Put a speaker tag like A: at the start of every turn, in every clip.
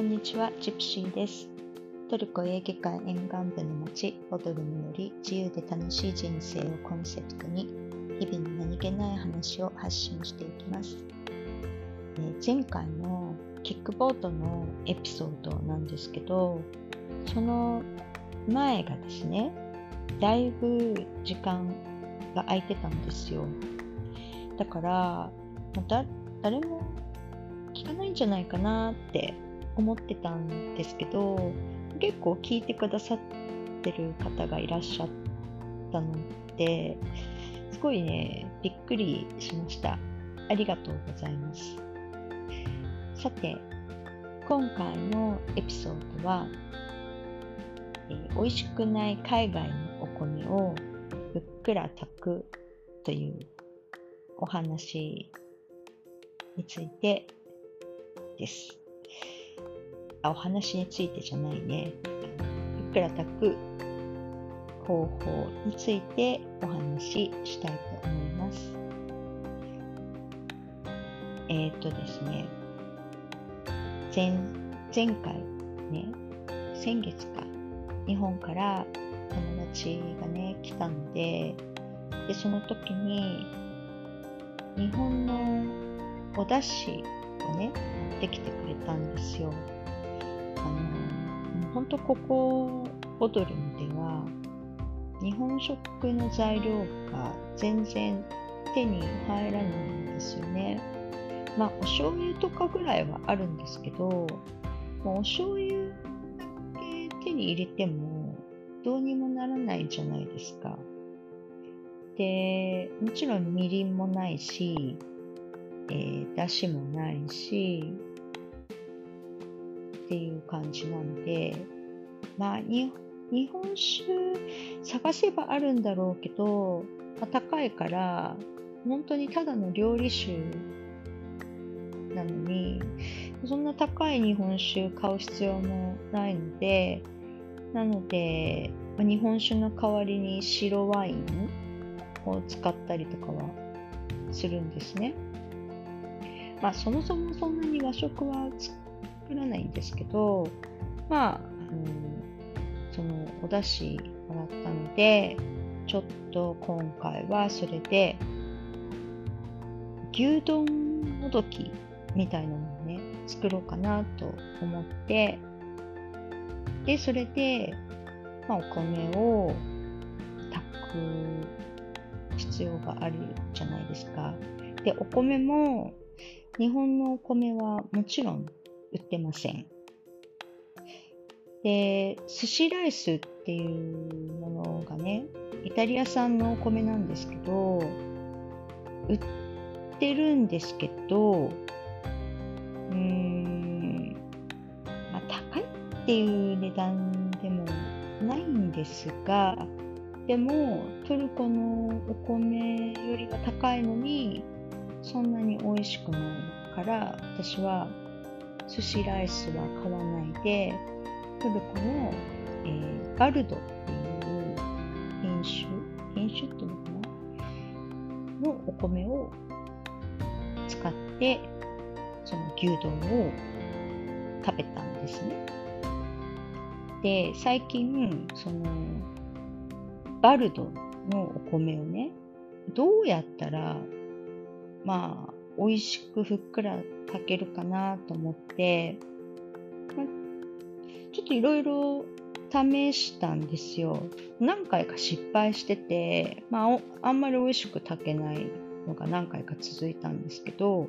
A: こんにちは、ジプシーです。トルコエーゲ海沿岸部の町、ボドルムより自由で楽しい人生をコンセプトに、日々の何気ない話を発信していきます。え前回のキックボードのエピソードなんですけど、その前がですね、だいぶ時間が空いてたんですよ。だから、だ誰も聞かないんじゃないかなって思ってたんですけど結構聞いてくださってる方がいらっしゃったのですごいねびっくりしましたありがとうございますさて今回のエピソードは、えー美味しくない海外のお米をふっくら炊くというお話についてです。お話についてじゃないね。ふっくら炊く方法についてお話ししたいと思います。えー、っとですね、前、前回ね、先月か、日本から友達がね、来たので、で、その時に、日本のお出汁をね、持ってきてくれたんですよ。あの、ほんとここ、ボドルムでは、日本食の材料が全然手に入らないんですよね。まあ、お醤油とかぐらいはあるんですけど、もうお醤油だけ手に入れても、どうにもならないじゃないですか。で、もちろんみりんもないし、えー、だしもないし、っていう感じなんで、まあ、に日本酒探せばあるんだろうけど、まあ、高いから、本当にただの料理酒なのに、そんな高い日本酒買う必要もないので、なので、まあ日本酒の代わりに白ワインを使ったりとかはするんですね。まあ、そもそもそんなに和食は作らないんですけど、まあ、あのそのお出汁もらったので、ちょっと今回はそれで、牛丼もどきみたいなのをね、作ろうかなと思って、で、それで、まあ、お米を炊く必要があるじゃないですか。で、お米も、日本のお米はもちろん売ってません。で、寿司ライスっていうものがね、イタリア産のお米なんですけど、売ってるんですけど、うーん、まあ、高いっていう値段でもないんですが、でもトルコのお米よりは高いのにそんなに美味しくないから私は寿司ライスは買わないでトルコの、えーガルドっていう品種品種っていうのかな？のお米を使ってその牛丼を食べたんですね。で最近そのバルドのお米をねどうやったらまあ美味しくふっくら炊けるかなと思って、ちょっといろいろ試したんですよ。何回か失敗してて、まあ、あんまり美味しく炊けないのが何回か続いたんですけど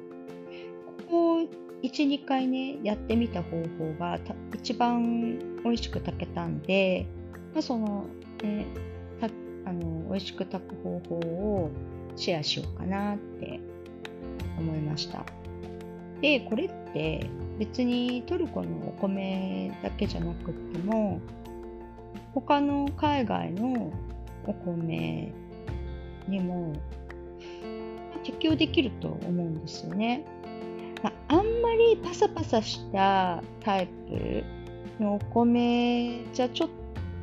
A: ここ12回ねやってみた方法が一番美味しく炊けたんで、まあ、その、ね、たあの美味しく炊く方法をシェアしようかなって思いました。で、これって別にトルコのお米だけじゃなくっても他の海外のお米にも適用できると思うんですよね。まあ、あんまりパサパサしたタイプのお米じゃちょっ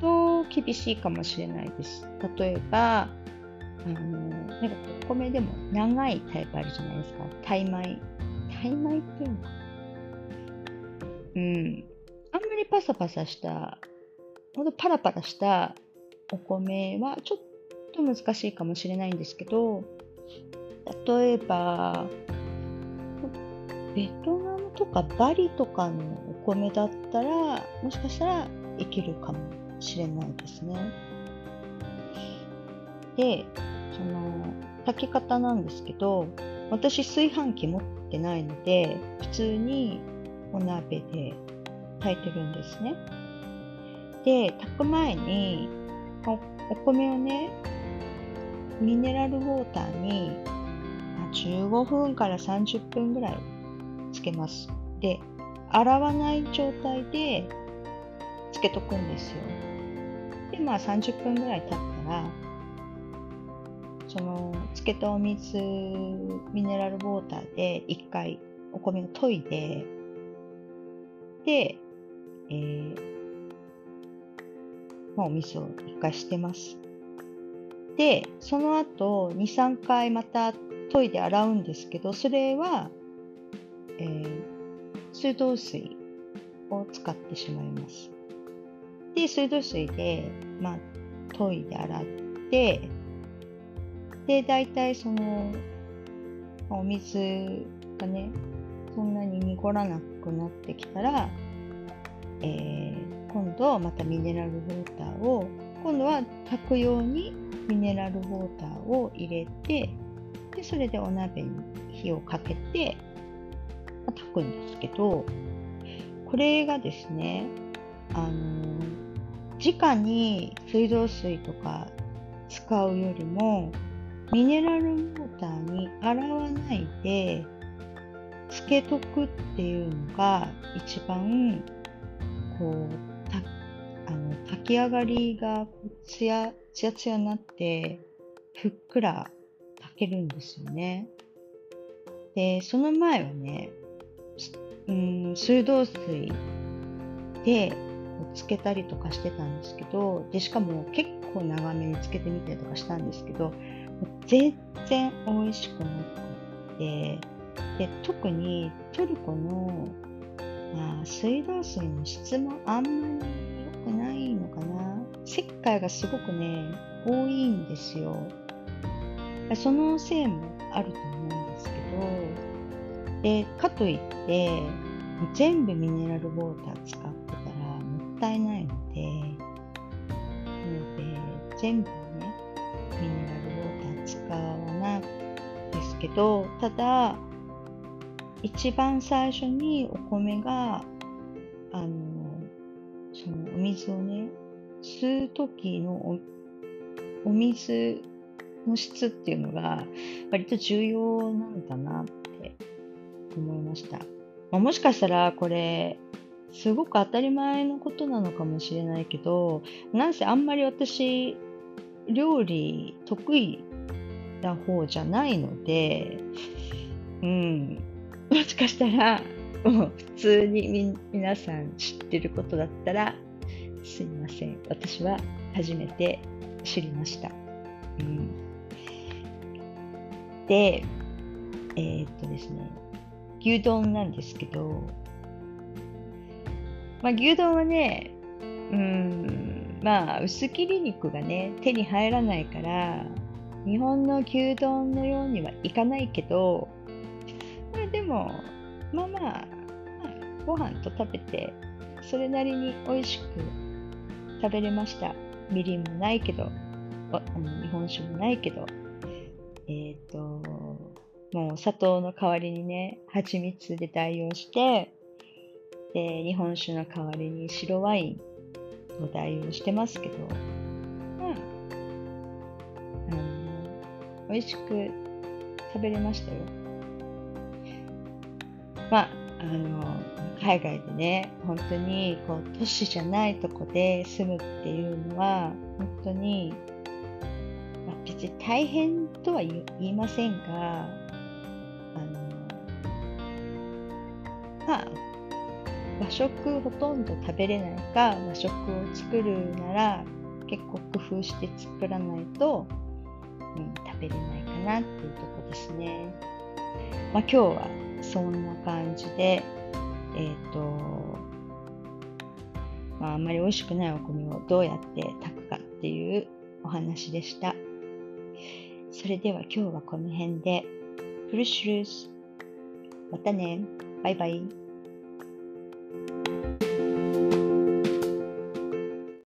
A: と厳しいかもしれないです。例えば、あの、なんかお米でも長いタイプあるじゃないですか。タイ米。タイ米っていうのかなううん、あんまりパサパサした、ほんとパラパラしたお米はちょっと難しいかもしれないんですけど、例えば、ベトナムとかバリとかのお米だったら、もしかしたらいけるかもしれないですね。で、その、炊き方なんですけど、私炊飯器持ってないので、普通にお鍋で炊いてるんですね。で、炊く前にお、米をね、ミネラルウォーターに15分から30分ぐらいつけます。で、洗わない状態でつけとくんですよ。で、まあ30分ぐらい経ったら、そのつけたお水、ミネラルウォーターで一回お米を研いで、で、えー、まあ、お水を一回してます。で、その後、2、3回また研いで洗うんですけど、それは、えー、水道水を使ってしまいます。で、水道水で、まあ、研いで洗って、で、大体その、お水がね、そんなに濁らなくなってきたら、えー、今度またミネラルウォーターを、今度は炊くようにミネラルウォーターを入れて、でそれでお鍋に火をかけて、炊くんですけど、これがですね、あの直に水道水とか使うよりも、ミネラルウォーターに洗わないで、つけとくっていうのが一番、こう、たあの炊き上がりがつや、つやつやになって、ふっくら炊けるんですよね。で、その前はね、うん、水道水でつけたりとかしてたんですけど、で、しかも結構長めにつけてみたりとかしたんですけど、全然美味しくなくて、で、特にトルコの、まあ、水道水の質もあんまり良くないのかな。石灰がすごくね、多いんですよ。そのせいもあると思うんですけど、で、かといって、全部ミネラルウォーター使ってたらもったいないので、なので、全部ね、ミネラル使わないですけど、ただ、一番最初にお米が、あの、そのお水をね、吸う時のおお水の質っていうのが割と重要なんだなって思いました。まあ、もしかしたらこれすごく当たり前のことなのかもしれないけどなんせあんまり私料理得意な方じゃないのでうん。もしかしたらもう普通にみ皆さん知ってることだったらすいません。私は初めて知りました。うん。で、えー、っとですね、牛丼なんですけど、まあ、牛丼はね、うん、まあ、薄切り肉がね、手に入らないから、日本の牛丼のようにはいかないけど、まあ、でも、まあまあ、まあ、ご飯と食べて、それなりに美味しく食べれました。みりんもないけど、日本酒もないけど、えっ、ー、と、もう砂糖の代わりにね、蜂蜜で代用して、で、日本酒の代わりに白ワインを代用してますけど、美味しく食べれましたよ。まあ、あの、海外でね、本当に、こう、都市じゃないとこで住むっていうのは、本当にまあ別に大変とは言いませんが、あの、まあ、和食ほとんど食べれないか、和食を作るなら結構工夫して作らないと、うん、食べれないかなっていうとこですね。まあ今日はそんな感じで、えっ、ー、と、まあ、あんまり美味しくないお米をどうやって炊くかっていうお話でした。それでは今日はこの辺で。フルシュルス。またね。バイバイ。